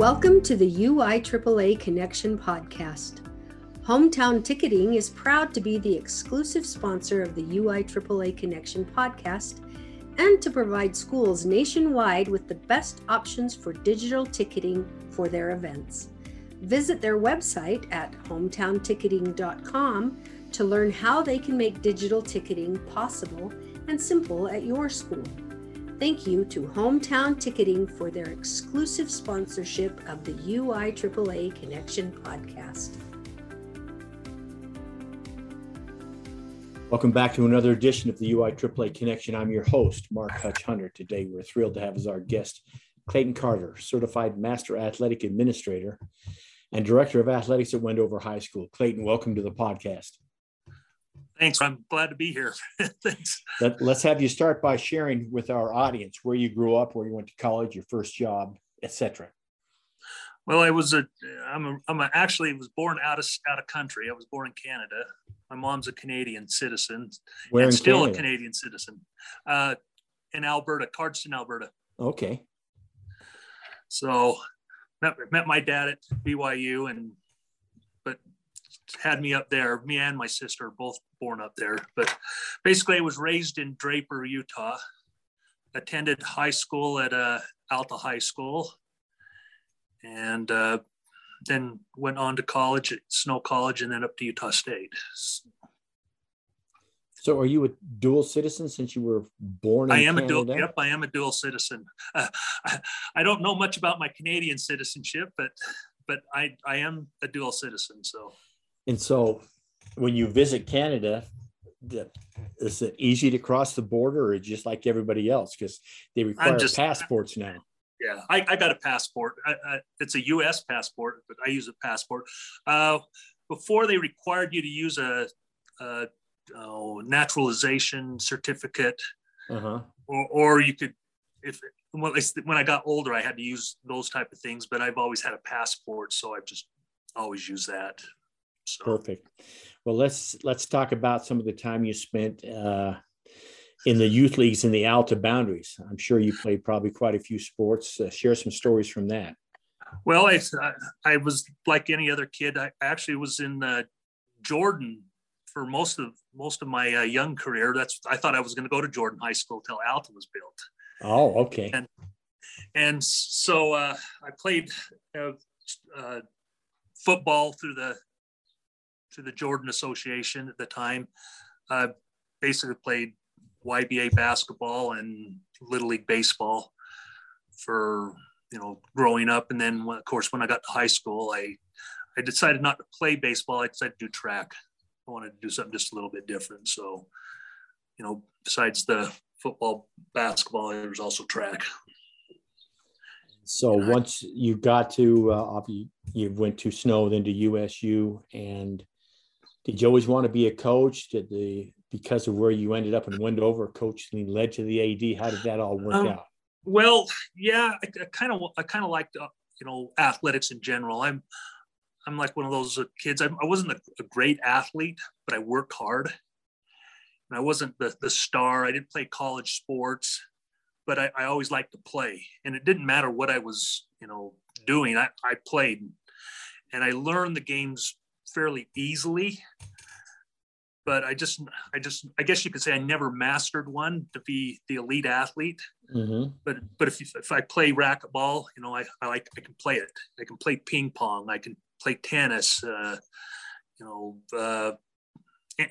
Welcome to the UI AAA Connection podcast. Hometown Ticketing is proud to be the exclusive sponsor of the UI AAA Connection podcast and to provide schools nationwide with the best options for digital ticketing for their events. Visit their website at hometownticketing.com to learn how they can make digital ticketing possible and simple at your school. Thank you to Hometown Ticketing for their exclusive sponsorship of the UI AAA Connection podcast. Welcome back to another edition of the UI AAA Connection. I'm your host, Mark Hutch Hunter. Today, we're thrilled to have as our guest Clayton Carter, Certified Master Athletic Administrator and Director of Athletics at Wendover High School. Clayton, welcome to the podcast. Thanks. I'm glad to be here. Thanks. Let, us have you start by sharing with our audience where you grew up, where you went to college, your first job, etc. Well, I was a, I'm a, I'm a, actually was born out of out of country. I was born in Canada. My mom's a Canadian citizen, where and still Canada? a Canadian citizen, uh, in Alberta, Cardston, Alberta. Okay. So, met met my dad at BYU, and but had me up there. Me and my sister are both born up there. But basically, I was raised in Draper, Utah. Attended high school at uh, Alta High School, and uh, then went on to college at Snow College, and then up to Utah State. So, are you a dual citizen since you were born? in I am Canada? a dual. Yep, I am a dual citizen. Uh, I, I don't know much about my Canadian citizenship, but but I I am a dual citizen. So And so, when you visit Canada, the- is it easy to cross the border, or just like everybody else because they require just- passports now? yeah, I, I got a passport. I, I, it's a U.S. passport, but I use a passport. Uh, before they required you to use a, a oh, naturalization certificate, Uh-huh. or, or you could, if well, when I got older, I had to use those type of things. But I've always had a passport, so I've just always used that. So Perfect. Well, let's let's talk about some of the time you spent uh, in the youth leagues in the Alta boundaries. I'm sure you played probably quite a few sports. Uh, share some stories from that. Well, I, I was like any other kid. I actually was in uh, Jordan for most of most of my uh, young career. That's I thought I was going to go to Jordan High School till Alta was built, Oh, okay. And- and so uh, I played uh, uh, football through the through the Jordan Association at the time. Uh, basically played YBA basketball and Little League baseball for you know growing up, and then when, of course when I got to high school, I I decided not to play baseball. I decided to do track. I wanted to do something just a little bit different. So, you know, besides the football, basketball, there was also track. So once you got to uh, you, you went to Snow, then to USU, and did you always want to be a coach? Did the because of where you ended up in Wendover, coaching led to the AD? How did that all work Um, out? Well, yeah, I kind of I kind of liked uh, you know athletics in general. I'm I'm like one of those uh, kids. I, I wasn't a, a great athlete, but I worked hard. And I wasn't the the star. I didn't play college sports, but I, I always liked to play. And it didn't matter what I was you know doing. I, I played, and I learned the games fairly easily. But I just I just I guess you could say I never mastered one to be the elite athlete Mhm. but but if, you, if I play racquetball, you know, I, I like I can play it. I can play ping pong. I can play tennis. Uh, you know, uh,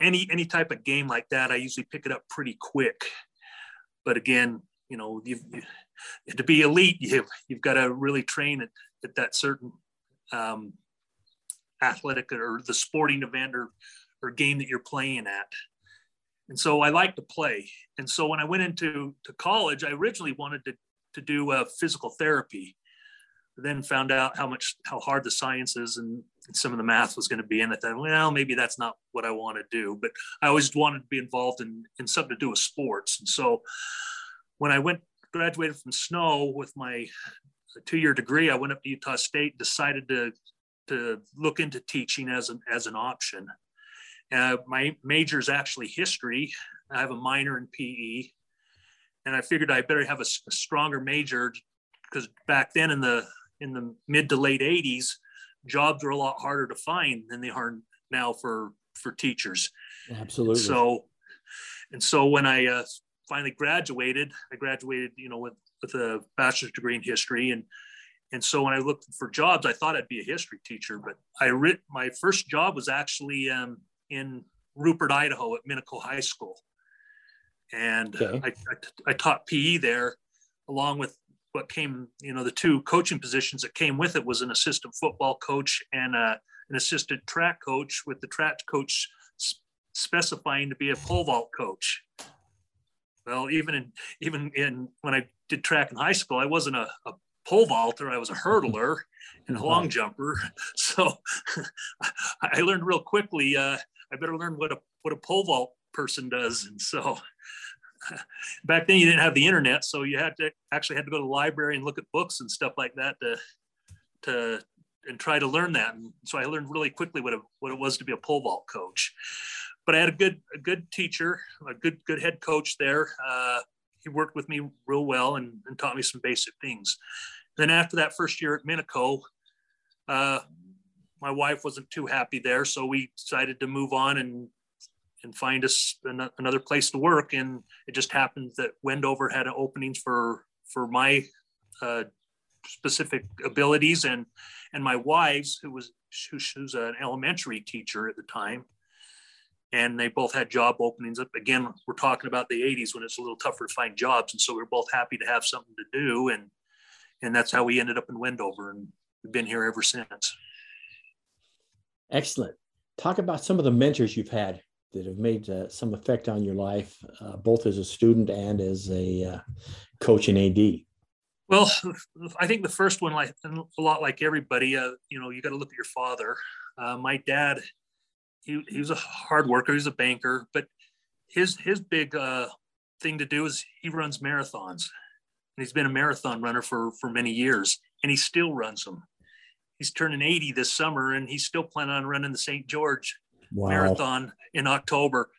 any any type of game like that, I usually pick it up pretty quick. But again, you know, you've, you to be elite, you you've got to really train at, at that certain um, athletic or the sporting event or or game that you're playing at. And so I like to play. And so when I went into to college, I originally wanted to, to do uh, physical therapy. Then found out how much how hard the science is and some of the math was going to be in it. Then well, maybe that's not what I want to do. But I always wanted to be involved in in something to do with sports. And so when I went graduated from Snow with my two year degree, I went up to Utah State. Decided to to look into teaching as an as an option. Uh, my major is actually history. I have a minor in PE, and I figured I better have a, a stronger major because back then in the in the mid to late 80s, jobs were a lot harder to find than they are now for for teachers. Absolutely. So, and so when I uh, finally graduated, I graduated, you know, with with a bachelor's degree in history, and and so when I looked for jobs, I thought I'd be a history teacher, but I writ my first job was actually um, in Rupert, Idaho, at Minico High School, and okay. I, I, I taught PE there, along with what came, you know, the two coaching positions that came with it was an assistant football coach and a, an assistant track coach, with the track coach specifying to be a pole vault coach. Well, even in even in when I did track in high school, I wasn't a, a pole vaulter. I was a hurdler and a long jumper. So I learned real quickly. Uh, I better learn what a what a pole vault person does. And so back then you didn't have the internet, so you had to actually had to go to the library and look at books and stuff like that to to and try to learn that. And so I learned really quickly what it, what it was to be a pole vault coach. But I had a good a good teacher, a good good head coach there. Uh, he worked with me real well and, and, taught me some basic things. Then after that first year at Minico, uh, my wife wasn't too happy there, so we decided to move on and and find us an, another place to work. And it just happened that Wendover had openings for for my uh, specific abilities and and my wife's, who was who, was an elementary teacher at the time, and they both had job openings. Up. Again, we're talking about the 80s when it's a little tougher to find jobs, and so we are both happy to have something to do, and and that's how we ended up in Wendover, and we've been here ever since. Excellent. Talk about some of the mentors you've had that have made uh, some effect on your life, uh, both as a student and as a uh, coach in AD. Well, I think the first one, like a lot like everybody, uh, you know, you got to look at your father. Uh, my dad, he, he was a hard worker. He's a banker, but his his big uh, thing to do is he runs marathons, and he's been a marathon runner for for many years, and he still runs them. He's turning 80 this summer, and he's still planning on running the St. George wow. marathon in October.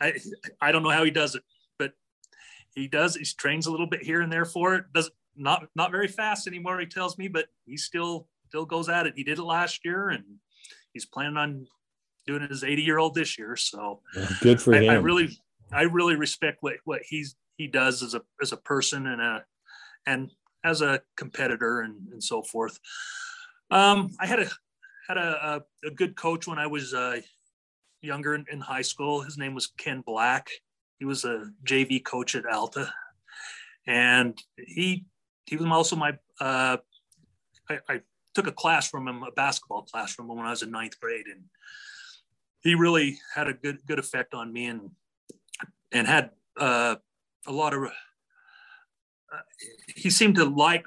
I I don't know how he does it, but he does. He trains a little bit here and there for it. Doesn't not not very fast anymore. He tells me, but he still still goes at it. He did it last year, and he's planning on doing his 80 year old this year. So good for I, him. I really I really respect what what he's he does as a as a person and a and as a competitor and, and so forth. Um, I had a had a, a, a good coach when I was uh, younger in, in high school. His name was Ken Black. He was a JV coach at Alta, and he he was also my uh, I, I, took a class from him, a basketball class from him when I was in ninth grade, and he really had a good good effect on me and and had uh, a lot of. Uh, he seemed to like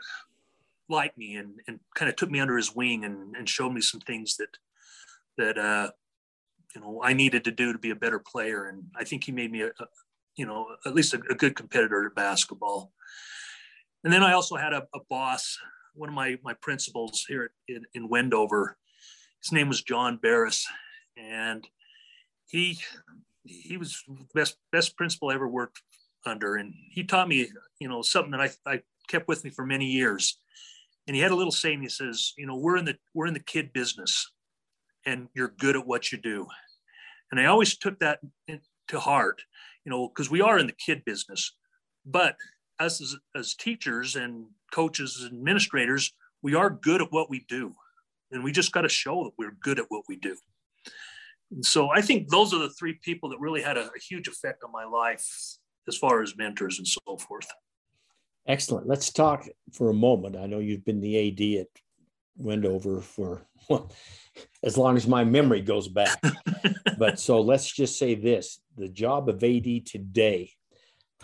like me and, and kind of took me under his wing and, and showed me some things that that uh, you know I needed to do to be a better player. And I think he made me a, a you know at least a, a, good competitor at basketball. And then I also had a, a boss, one of my my principals here in, in Wendover. His name was John Barris, and he he was best best principal I ever worked under, and he taught me you know something that I, I kept with me for many years. And he had a little saying. He says, you know, we're in the we're in the kid business, and you're good at what you do. And I always took that to heart, you know, because we are in the kid business, but us as, as teachers and coaches and administrators, we are good at what we do. And we just got to show that we're good at what we do. And so I think those are the three people that really had a, a huge effect on my life as far as mentors and so forth. Excellent. Let's talk for a moment. I know you've been the AD at Wendover for well, as long as my memory goes back. but so let's just say this the job of AD today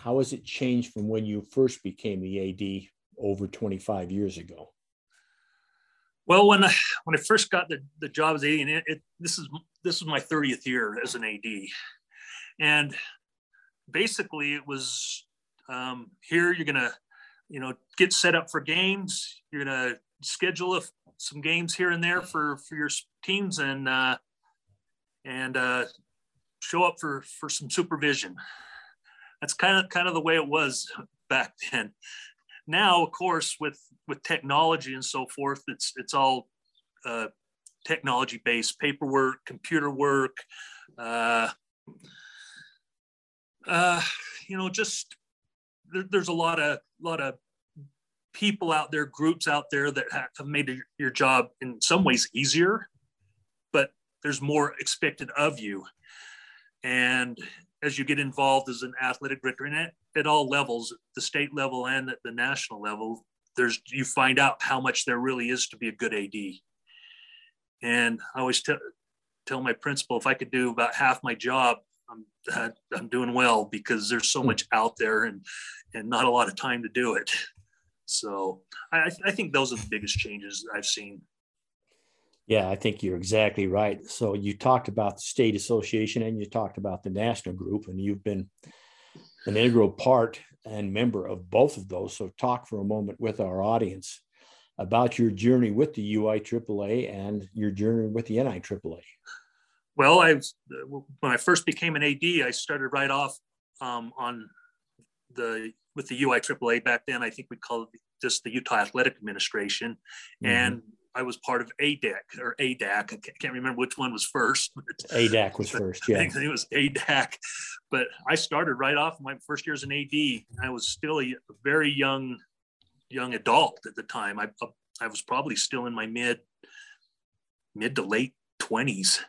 how has it changed from when you first became the AD over 25 years ago? Well, when I, when I first got the, the job as AD, and it, it, this is this was my 30th year as an AD, and basically it was um, here you're gonna you know get set up for games, you're gonna schedule a, some games here and there for for your teams, and uh, and uh, show up for for some supervision. That's kind of kind of the way it was back then. Now, of course, with with technology and so forth, it's it's all uh, technology based paperwork, computer work. Uh, uh, you know, just there, there's a lot of lot of people out there, groups out there that have made your job in some ways easier, but there's more expected of you. And as you get involved as an athletic director and at, at all levels, the state level and at the national level, there's you find out how much there really is to be a good AD. And I always tell tell my principal if I could do about half my job, I'm I'm doing well because there's so hmm. much out there and and not a lot of time to do it. So I, I think those are the biggest changes I've seen. Yeah, I think you're exactly right. So you talked about the state association and you talked about the national group, and you've been an integral part and member of both of those. So talk for a moment with our audience about your journey with the UI AAA and your journey with the NI AAA. Well, I when I first became an AD, I started right off um, on the with the UI AAA back then. I think we called it just the Utah Athletic Administration, mm-hmm. and I was part of ADEC or ADAC. I can't remember which one was first. ADAC was first, yeah. I think it was ADAC. But I started right off my first year as an AD. I was still a very young, young adult at the time. I, I was probably still in my mid, mid to late twenties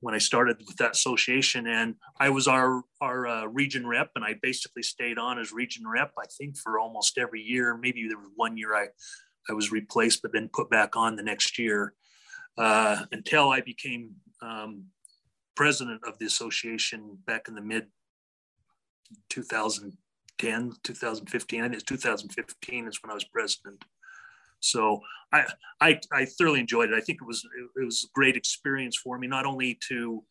when I started with that association, and I was our our uh, region rep, and I basically stayed on as region rep. I think for almost every year. Maybe there was one year I I was replaced, but then put back on the next year uh, until I became um, president of the association back in the mid 2010, 2015. I think it's 2015 is when I was president. So I, I, I thoroughly enjoyed it. I think it was it was a great experience for me, not only to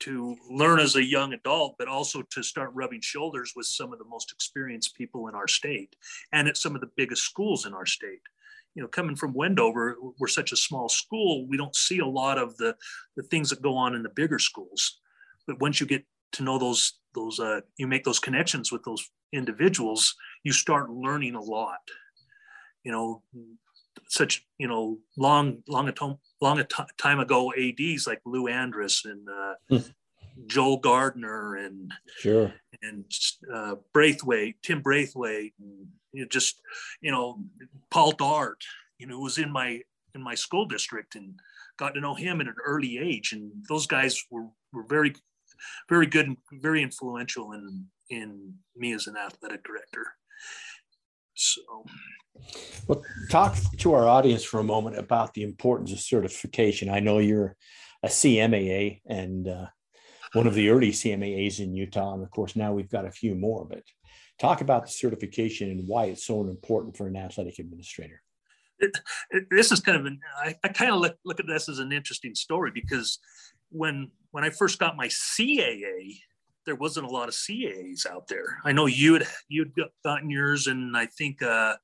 to learn as a young adult, but also to start rubbing shoulders with some of the most experienced people in our state and at some of the biggest schools in our state. You know, coming from Wendover, we're such a small school, we don't see a lot of the, the things that go on in the bigger schools. But once you get to know those, those uh, you make those connections with those individuals, you start learning a lot you know, such you know long long long a t- time ago ads like lou andrus and uh, mm. joel gardner and sure. and uh, braithwaite tim braithwaite and you know, just you know paul dart you know was in my in my school district and got to know him at an early age. And those guys were were very very good and very influential in in me as an athletic director so well, talk to our audience for a moment about the importance of certification. I know you're a CMAA and uh, one of the early CMAAs in Utah, and of course now we've got a few more. But talk about the certification and why it's so important for an athletic administrator. It, it, this is kind of an I, I kind of look, look at this as an interesting story because when when I first got my CAA, there wasn't a lot of CAAs out there. I know you had you'd gotten yours, and I think uh,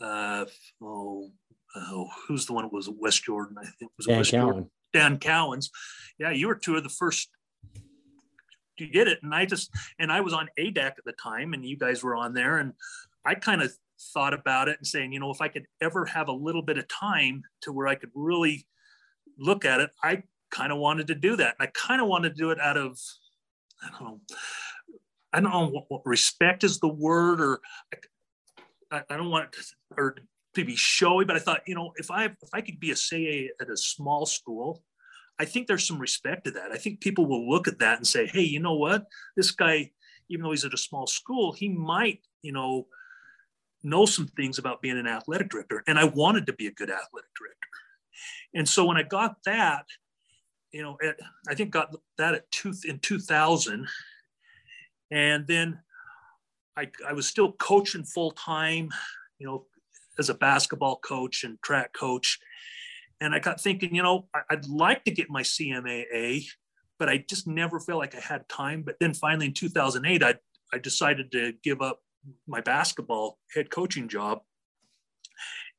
uh, oh, oh, who's the one that was West Jordan? I think was Dan West Cowan. Jordan. Dan Cowens. Yeah, you were two of the first to get it, and I just and I was on ADAC at the time, and you guys were on there, and I kind of thought about it and saying, you know, if I could ever have a little bit of time to where I could really look at it, I kind of wanted to do that. And I kind of wanted to do it out of, I don't know, I don't know what, what respect is the word, or I, I don't want or to be showy, but I thought, you know, if I if I could be a say at a small school, I think there's some respect to that. I think people will look at that and say, hey, you know what, this guy, even though he's at a small school, he might, you know, know some things about being an athletic director. And I wanted to be a good athletic director. And so when I got that, you know, at, I think got that at two in 2000, and then I, I was still coaching full time, you know, as a basketball coach and track coach. And I got thinking, you know, I'd like to get my CMAA, but I just never felt like I had time. But then finally in 2008, I, I decided to give up my basketball head coaching job.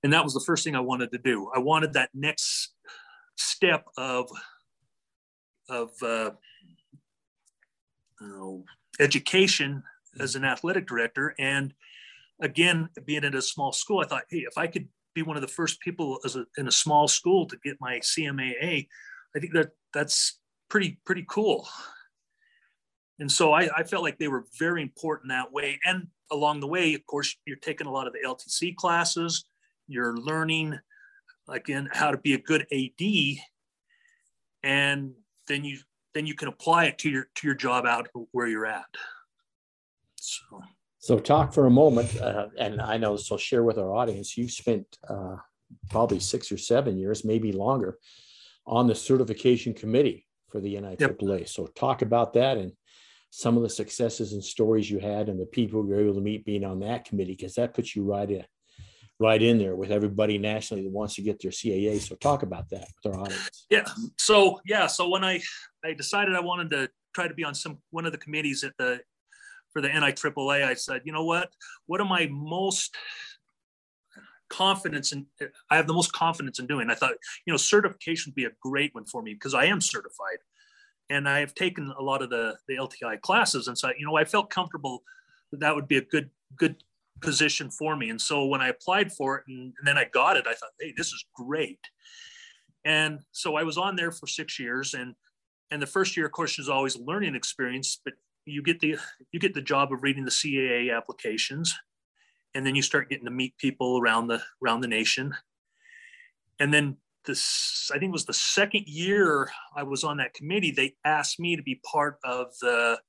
And that was the first thing I wanted to do. I wanted that next step of, of uh, you education as an athletic director. And again, being at a small school, I thought, hey, if I could be one of the first people as a, in a small school to get my CMAA, I think that that's pretty pretty cool. And so I, I felt like they were very important that way. And along the way, of course, you're taking a lot of the LTC classes. You're learning again how to be a good AD, and then you then you can apply it to your to your job out where you're at. So, so talk for a moment, uh, and I know so share with our audience. You've spent uh, probably six or seven years, maybe longer, on the certification committee for the NIAAA. Yep. So talk about that and some of the successes and stories you had, and the people you were able to meet being on that committee, because that puts you right in right in there with everybody nationally that wants to get their CAA. So talk about that with our audience. Yeah. So yeah. So when I I decided I wanted to try to be on some one of the committees at the for the NIAAA, I said, you know what? What am I most confidence in? I have the most confidence in doing. I thought, you know, certification would be a great one for me because I am certified, and I have taken a lot of the the LTI classes, and so you know, I felt comfortable that that would be a good good position for me. And so when I applied for it and, and, then I got it, I thought, hey, this is great. And so I was on there for six years. And and the first year, of course, is always a learning experience, but you get the you get the job of reading the CAA applications, and then you start getting to meet people around the around the nation. And then this, I think it was the second year I was on that committee, they asked me to be part of the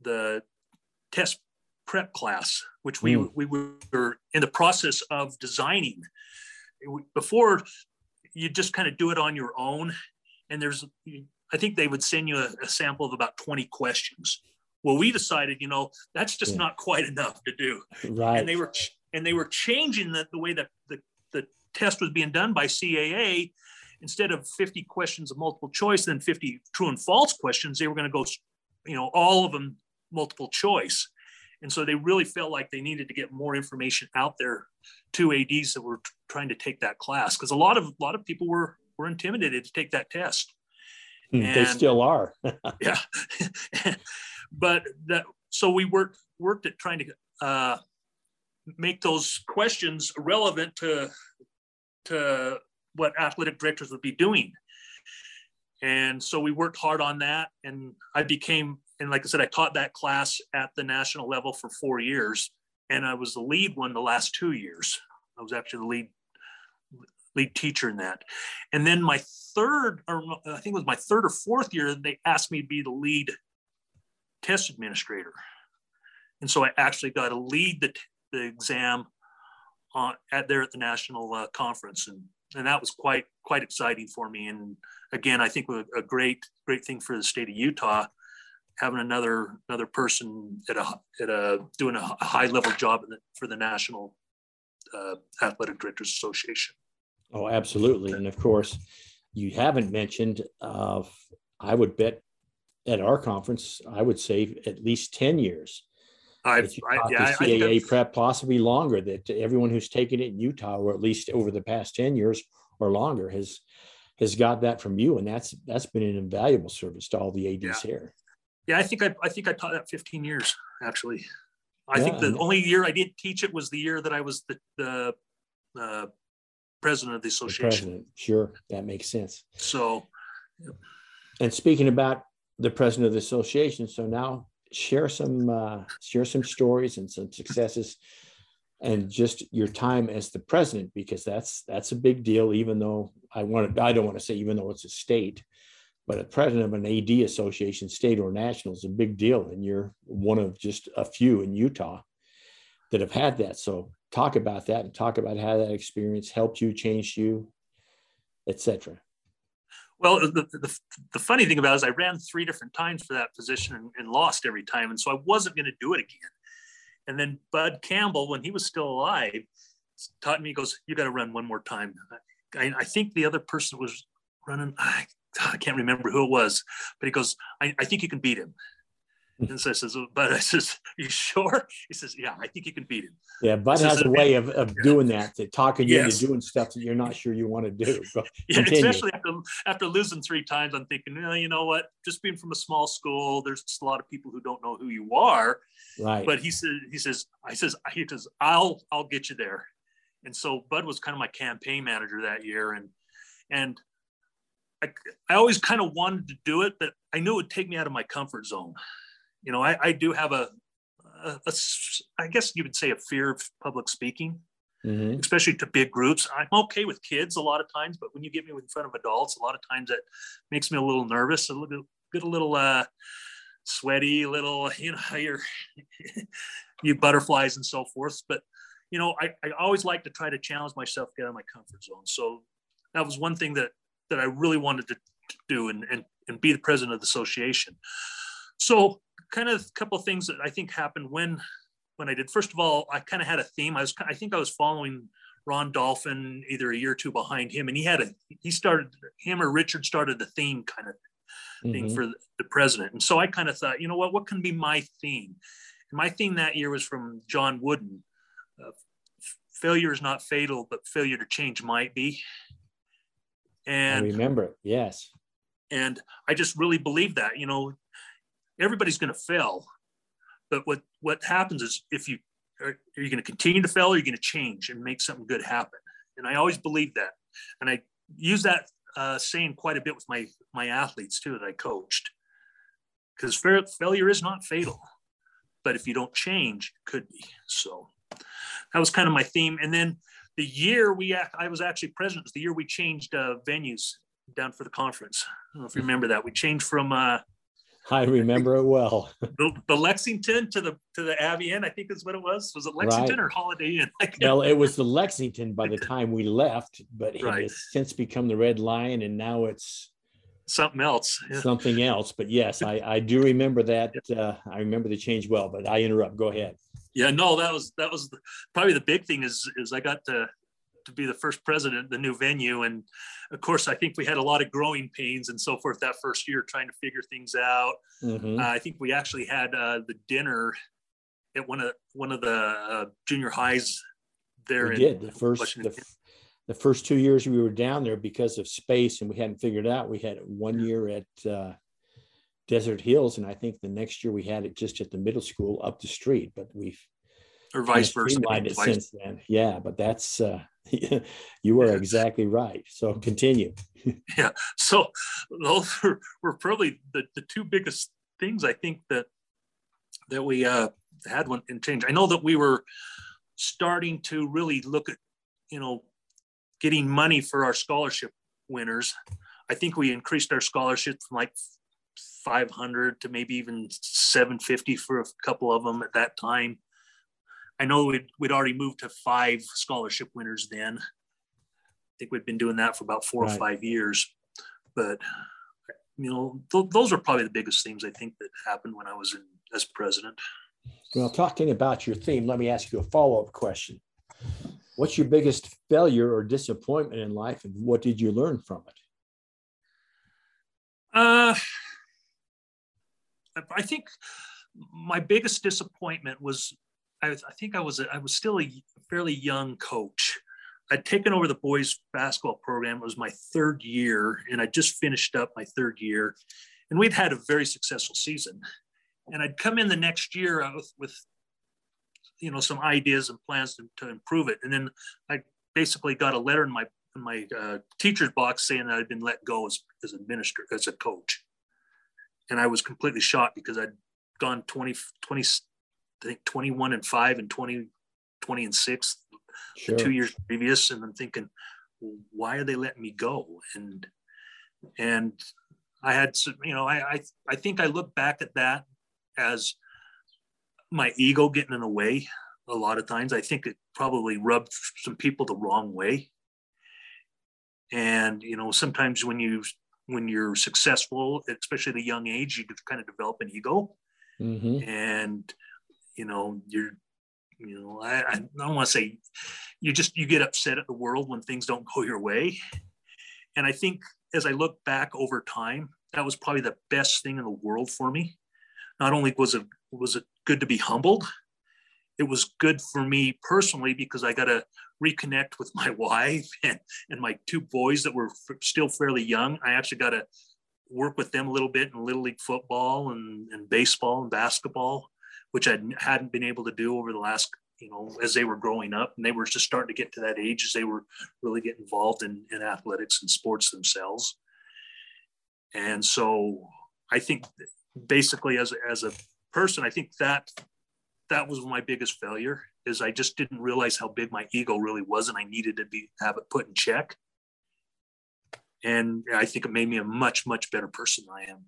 the test prep class, which we, mm. we were in the process of designing. Before, you just kind of do it on your own. And there's, I think they would send you a, a sample of about 20 questions. Well, we decided, you know, that's just yeah. not quite enough to do. Right. And they were, and they were changing the, the way that the, the test was being done by CAA. Instead of 50 questions of multiple choice, then 50 true and false questions, they were going to go, you know, all of them multiple choice. And so they really felt like they needed to get more information out there to ADs that were trying to take that class because a lot of a lot of people were were intimidated to take that test. And, hmm, they still are. yeah, but that so we worked worked at trying to uh, make those questions relevant to to what athletic directors would be doing. And so we worked hard on that, and I became and like I said, I taught that class at the national level for four years, and I was the lead one the last two years. I was actually the lead lead teacher in that. And then my third, or I think it was my third or fourth year, they asked me to be the lead test administrator. And so I actually got to lead the, the exam on, at there at the national uh, conference. And, and that was quite, quite exciting for me. And again, I think a great, great thing for the state of Utah having another another person at a at a doing a high level job the, for the National uh, Athletic Directors Association. Oh, absolutely, and of course, you haven't mentioned. Uh, I would bet at our conference, I would say at least ten years. I've, I, yeah, CAA prep, possibly longer. That everyone who's taken it in Utah, or at least over the past ten years or longer, has has got that from you, and that's that's been an invaluable service to all the ads yeah. here. Yeah, I think I, I think I taught that 15 years actually. I yeah, think the only year I didn't teach it was the year that I was the, the uh, president of the association. The sure, that makes sense. So, and speaking about the president of the association, so now share some uh, share some stories and some successes, and just your time as the president because that's that's a big deal. Even though I want to, I don't want to say even though it's a state, but a president of an AD association, state or national, is a big deal. And you're one of just a few in Utah that have had that. So talk about that and talk about how that experience helped you, changed you, etc. Well, the, the, the, funny thing about it is I ran three different times for that position and, and lost every time. And so I wasn't going to do it again. And then Bud Campbell, when he was still alive, taught me, he goes, you got to run one more time. I, I, think the other person was running, I I can't remember who it was, but he goes, I, I think you can beat him. Hmm. And so I says, oh, but I says, you sure? He says, yeah, I think you can beat him. Yeah, Bud has a way of, of doing that, to talking you into doing stuff that you're not sure you want to do. yeah, especially after after losing three times, I'm thinking, well, you know what? Just being from a small school, there's just a lot of people who don't know who you are. Right. But he says, he says, I says, he says, I'll I'll get you there. And so Bud was kind of my campaign manager that year, and and I, I always kind of wanted to do it, but I knew it would take me out of my comfort zone you know, I, I do have a, a, a, I guess you would say a fear of public speaking, mm-hmm. especially to big groups. I'm okay with kids a lot of times, but when you get me in front of adults, a lot of times that makes me a little nervous, a little, get a little uh, sweaty, a little, you know, you're, you butterflies and so forth. But, you know, I, I always like to try to challenge myself, get out of my comfort zone. So that was one thing that, that I really wanted to, do and, and, and be the president of the association. So kind of a couple of things that I think happened when when I did. First of all, I kind of had a theme. I was I think I was following Ron Dolphin either a year or two behind him, and he had a he started him or Richard started the theme kind of thing mm-hmm. for the, the president. And so I kind of thought, you know what, what can be my theme? And my theme that year was from John Wooden. Uh, failure is not fatal, but failure to change might be. And I remember it. Yes. And I just really believe that, you know, everybody's going to fail. But what what happens is if you are, are you going to continue to fail or are you going to change and make something good happen? And I always believe that. And I use that uh, saying quite a bit with my my athletes too that I coached. Because failure is not fatal, but if you don't change, it could be. So that was kind of my theme. And then the year we I was actually president was the year we changed uh, venues down for the conference. I don't know if you remember that. We changed from uh, I remember it well. the, the, Lexington to the to the Abbey Inn, I think is what it was. Was it Lexington right. or Holiday Inn? well, it was the Lexington by the time we left, but it right. has since become the Red Lion, and now it's something else. Yeah. Something else. But yes, I, I do remember that. Uh, I remember the change well. But I interrupt. Go ahead. Yeah, no, that was that was probably the big thing is is I got to to be the first president, the new venue. And of course, I think we had a lot of growing pains and so forth that first year trying to figure things out. Mm-hmm. Uh, I think we actually had uh, the dinner at one of one of the uh, junior highs there. We did the first the, the, first two years we were down there because of space and we hadn't figured it out. We had one year at uh, Desert Hills, and I think the next year we had it just at the middle school up the street. But we've or vice versa. It since then. Yeah, but that's uh, you are exactly right. So continue. yeah. So those were, were probably the, the two biggest things I think that that we uh, had one in change. I know that we were starting to really look at, you know, getting money for our scholarship winners. I think we increased our scholarship from like 500 to maybe even 750 for a couple of them at that time. I know we'd, we'd already moved to five scholarship winners then. I think we'd been doing that for about four right. or five years. But, you know, th- those are probably the biggest things I think that happened when I was in as president. Well, talking about your theme, let me ask you a follow up question. What's your biggest failure or disappointment in life, and what did you learn from it? Uh, I think my biggest disappointment was I, I think I was a, I was still a fairly young coach. I'd taken over the boys basketball program. It was my third year, and I just finished up my third year, and we'd had a very successful season. And I'd come in the next year with, with you know, some ideas and plans to, to, improve it. And then I basically got a letter in my in my uh, teacher's box saying that I'd been let go as as administrator as a coach, and I was completely shocked because I'd gone 20, 20 I think 21 and five and 20, 20 and six, sure. two years previous. And I'm thinking, why are they letting me go? And, and I had, you know, I, I, I think I look back at that as my ego getting in the way a lot of times. I think it probably rubbed some people the wrong way. And, you know, sometimes when you, when you're successful, especially at a young age, you kind of develop an ego. Mm-hmm. And you know you're you know I, I don't want to say you just you get upset at the world when things don't go your way and i think as i look back over time that was probably the best thing in the world for me not only was it was it good to be humbled, it was good for me personally because I got to reconnect with my wife and, and my two boys that were f- still fairly young. I actually got to work with them a little bit in little league football and, and baseball and basketball, which I hadn't been able to do over the last, you know, as they were growing up and they were just starting to get to that age as they were really getting involved in, in athletics and sports themselves. And so I think basically as, as a person, I think that that was my biggest failure is I just didn't realize how big my ego really was and I needed to be have it put in check and I think it made me a much much better person I am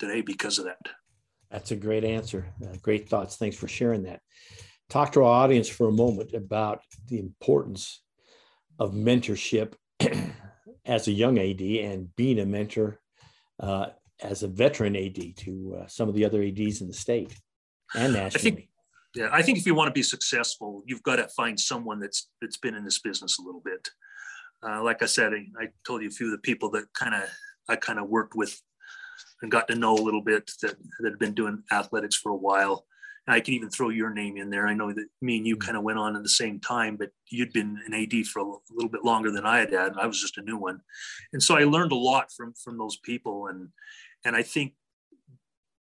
today because of that. That's a great answer. Uh, great thoughts. Thanks for sharing that. Talk to our audience for a moment about the importance of mentorship as a young AD and being a mentor uh, as a veteran AD to uh, some of the other ADs in the state and nationally. I think, yeah, I think if you want to be successful, you've got to find someone that's that's been in this business a little bit uh, like I said, I, I, told you a few of the people that kind of I kind of worked with and got to know a little bit that that had been doing athletics for a while. And I can even throw your name in there. I know that me and you mm-hmm. kind of went on at the same time, but you'd been an AD for a little bit longer than I had had. And I was just a new one, and so I learned a lot from from those people. And and I think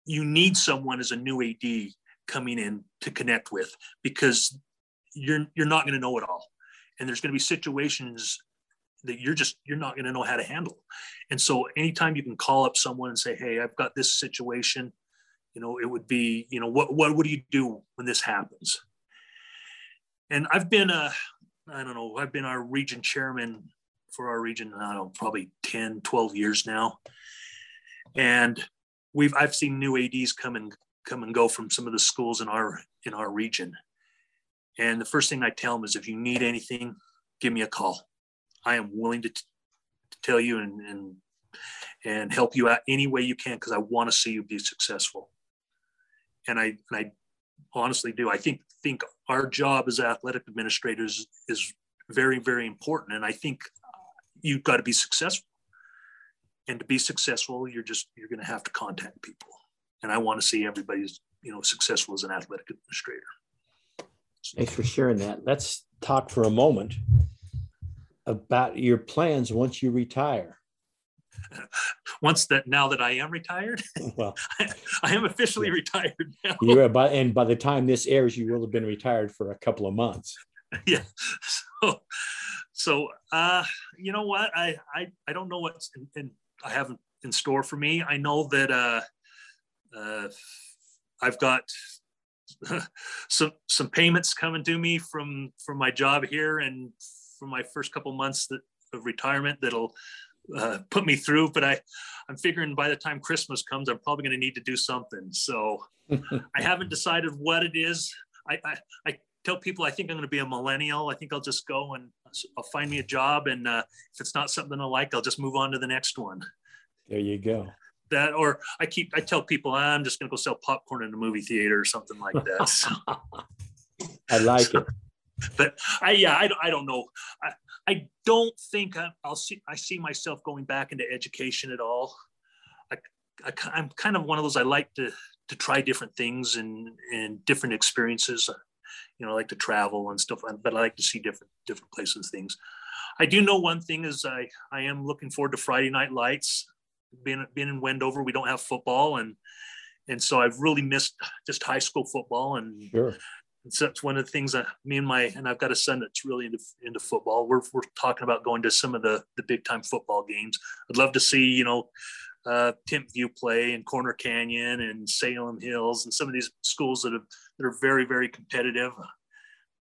you need someone as a new AD coming in to connect with because you're you're not going to know it all. And there's going to be situations that you're just you're not going to know how to handle. And so anytime you can call up someone and say hey i've got this situation you know it would be you know what what, do you do when this happens? And i've been a i don't know i've been our region chairman for our region i don't know probably 10 12 years now and we've i've seen new ads come and come and go from some of the schools in our in our region and the first thing i tell them is if you need anything give me a call I am willing to, t- to tell you and, and and help you out any way you can because I want to see you be successful. And I and I honestly do. I think think our job as athletic administrators is very very important, and I think you've got to be successful. And to be successful, you're just you're going to have to contact people. And I want to see everybody's you know successful as an athletic administrator. Thanks for sharing that. Let's talk for a moment about your plans once you retire. Once that now that I am retired, well, I, I am officially yeah. retired now. You are by, and by the time this airs, you will have been retired for a couple of months. Yeah. So, so uh, you know what? I I, I don't know what's in, in, I have in store for me. I know that uh, uh, I've got some some payments coming to me from from my job here and from my first couple months that, of retirement that'll uh, put me through. But I, I'm figuring by the time Christmas comes, I'm probably going to need to do something. So I haven't decided what it is. I, I, I, tell people I think I'm going to be a millennial. I think I'll just go and I'll find me a job, and uh, if it's not something I like, I'll just move on to the next one. There you go. That, or I keep I tell people I'm just going to go sell popcorn in a movie theater or something like that. So. I like it but I yeah I, I don't know I, I don't think I, will see I see myself going back into education at all I, I am kind of one of those I like to to try different things and and different experiences you know I like to travel and stuff but I like to see different different places things I do know one thing is I I am looking forward to Friday night lights being being in Wendover we don't have football and and so I've really missed just high school football and sure so that's one of the things that me and my and I've got a son that's really into into football. We're we're talking about going to some of the the big time football games. I'd love to see you know uh, Timpview play and Corner Canyon and Salem Hills and some of these schools that have that are very very competitive.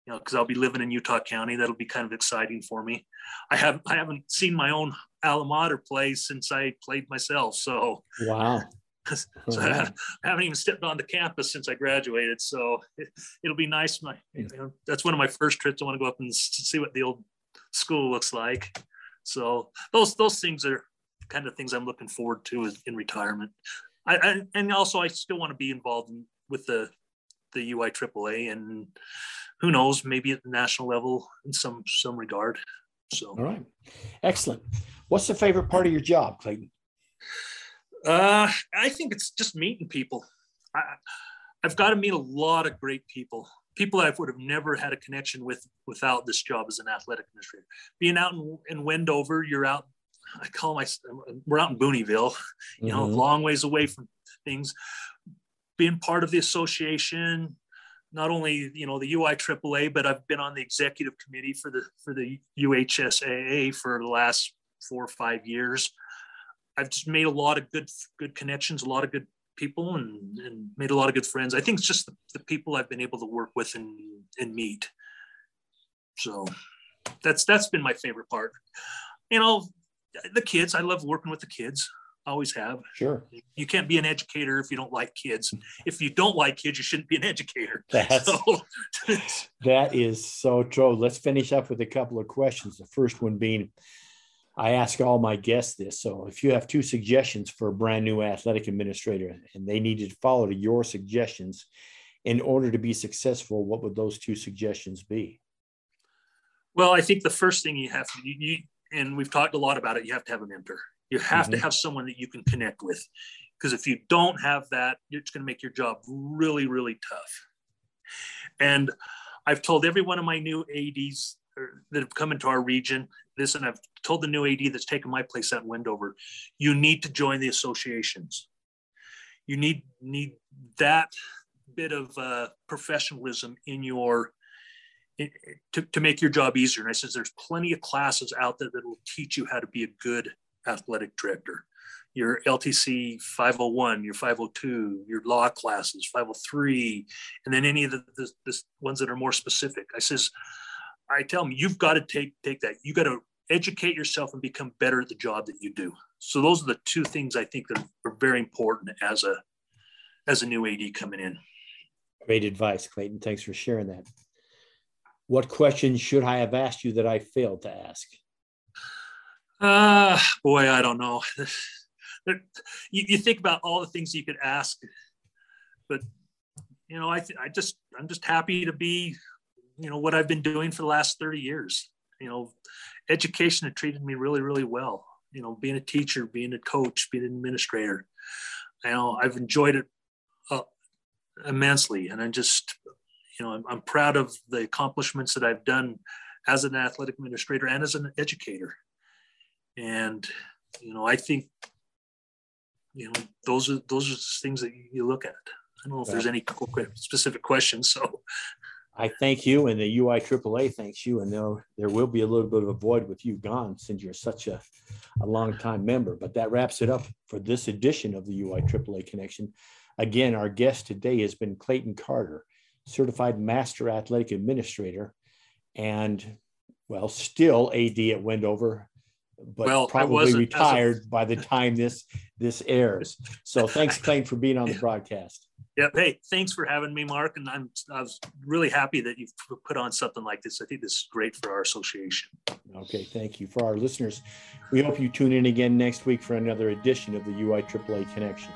You know, because I'll be living in Utah County, that'll be kind of exciting for me. I have I haven't seen my own alma mater play since I played myself. So wow, so I, haven't even stepped on the campus since I graduated. So it, will be nice. My you know, that's one of my first trips. I want to go up and see what the old school looks like. So those those things are kind of things I'm looking forward to in retirement. I, I and also I still want to be involved in, with the the UI AAA and who knows maybe at the national level in some some regard. So all right, excellent. What's the favorite part of your job, Clayton? Uh, I think it's just meeting people. I, I've got to meet a lot of great people, people I would have never had a connection with without this job as an athletic administrator. Being out in, in Wendover, you're out. I call my we're out in Booneyville, you know, mm-hmm. long ways away from things. Being part of the association, not only you know the UI AAA, but I've been on the executive committee for the for the UHSAA for the last four or five years. I've just made a lot of good good connections, a lot of good people, and, and made a lot of good friends. I think it's just the, the people I've been able to work with and and meet. So that's that's been my favorite part. You know, the kids. I love working with the kids always have. Sure. You can't be an educator if you don't like kids. If you don't like kids, you shouldn't be an educator. That's, so. that is so true. Let's finish up with a couple of questions. The first one being I ask all my guests this. So if you have two suggestions for a brand new athletic administrator and they needed to follow your suggestions in order to be successful, what would those two suggestions be? Well, I think the first thing you have to, you, you and we've talked a lot about it, you have to have a mentor. You have mm-hmm. to have someone that you can connect with. Because if you don't have that, it's going to make your job really, really tough. And I've told every one of my new ADs that have come into our region this, and I've told the new AD that's taken my place at Wendover, you need to join the associations. You need need that bit of uh, professionalism in your to, to make your job easier. And I says there's plenty of classes out there that will teach you how to be a good athletic director. Your LTC 501, your 502, your law classes 503, and then any of the, the, the ones that are more specific. I says, I tell them you've got to take take that. You got to educate yourself and become better at the job that you do. So those are the two things I think that are very important as a as a new AD coming in. Great advice, Clayton. Thanks for sharing that. What questions should I have asked you that I failed to ask? Uh, boy, I don't know. you, you think about all the things you could ask, but you know, I, I just, I'm just happy to be, you know, what I've been doing for the last 30 years. You know, education has treated me really, really well. You know, being a teacher, being a coach, being an administrator. You know, I've enjoyed it uh, immensely, and I'm just, you know, I'm, I'm proud of the accomplishments that I've done as an athletic administrator and as an educator. And you know, I think you know those are those are things that you look at. I don't know if there's any specific questions. So I thank you, and the UI AAA thanks you, and there, there will be a little bit of a void with you gone since you're such a, a long time member. But that wraps it up for this edition of the UI AAA Connection. Again, our guest today has been Clayton Carter, certified master athletic administrator, and well, still AD at Wendover, but well, probably retired a... by the time this this airs. So thanks, Clayton, for being on the broadcast. Yeah. Hey, thanks for having me, Mark. And I'm I was really happy that you've put on something like this. I think this is great for our association. Okay, thank you. For our listeners, we hope you tune in again next week for another edition of the UI AAA Connection.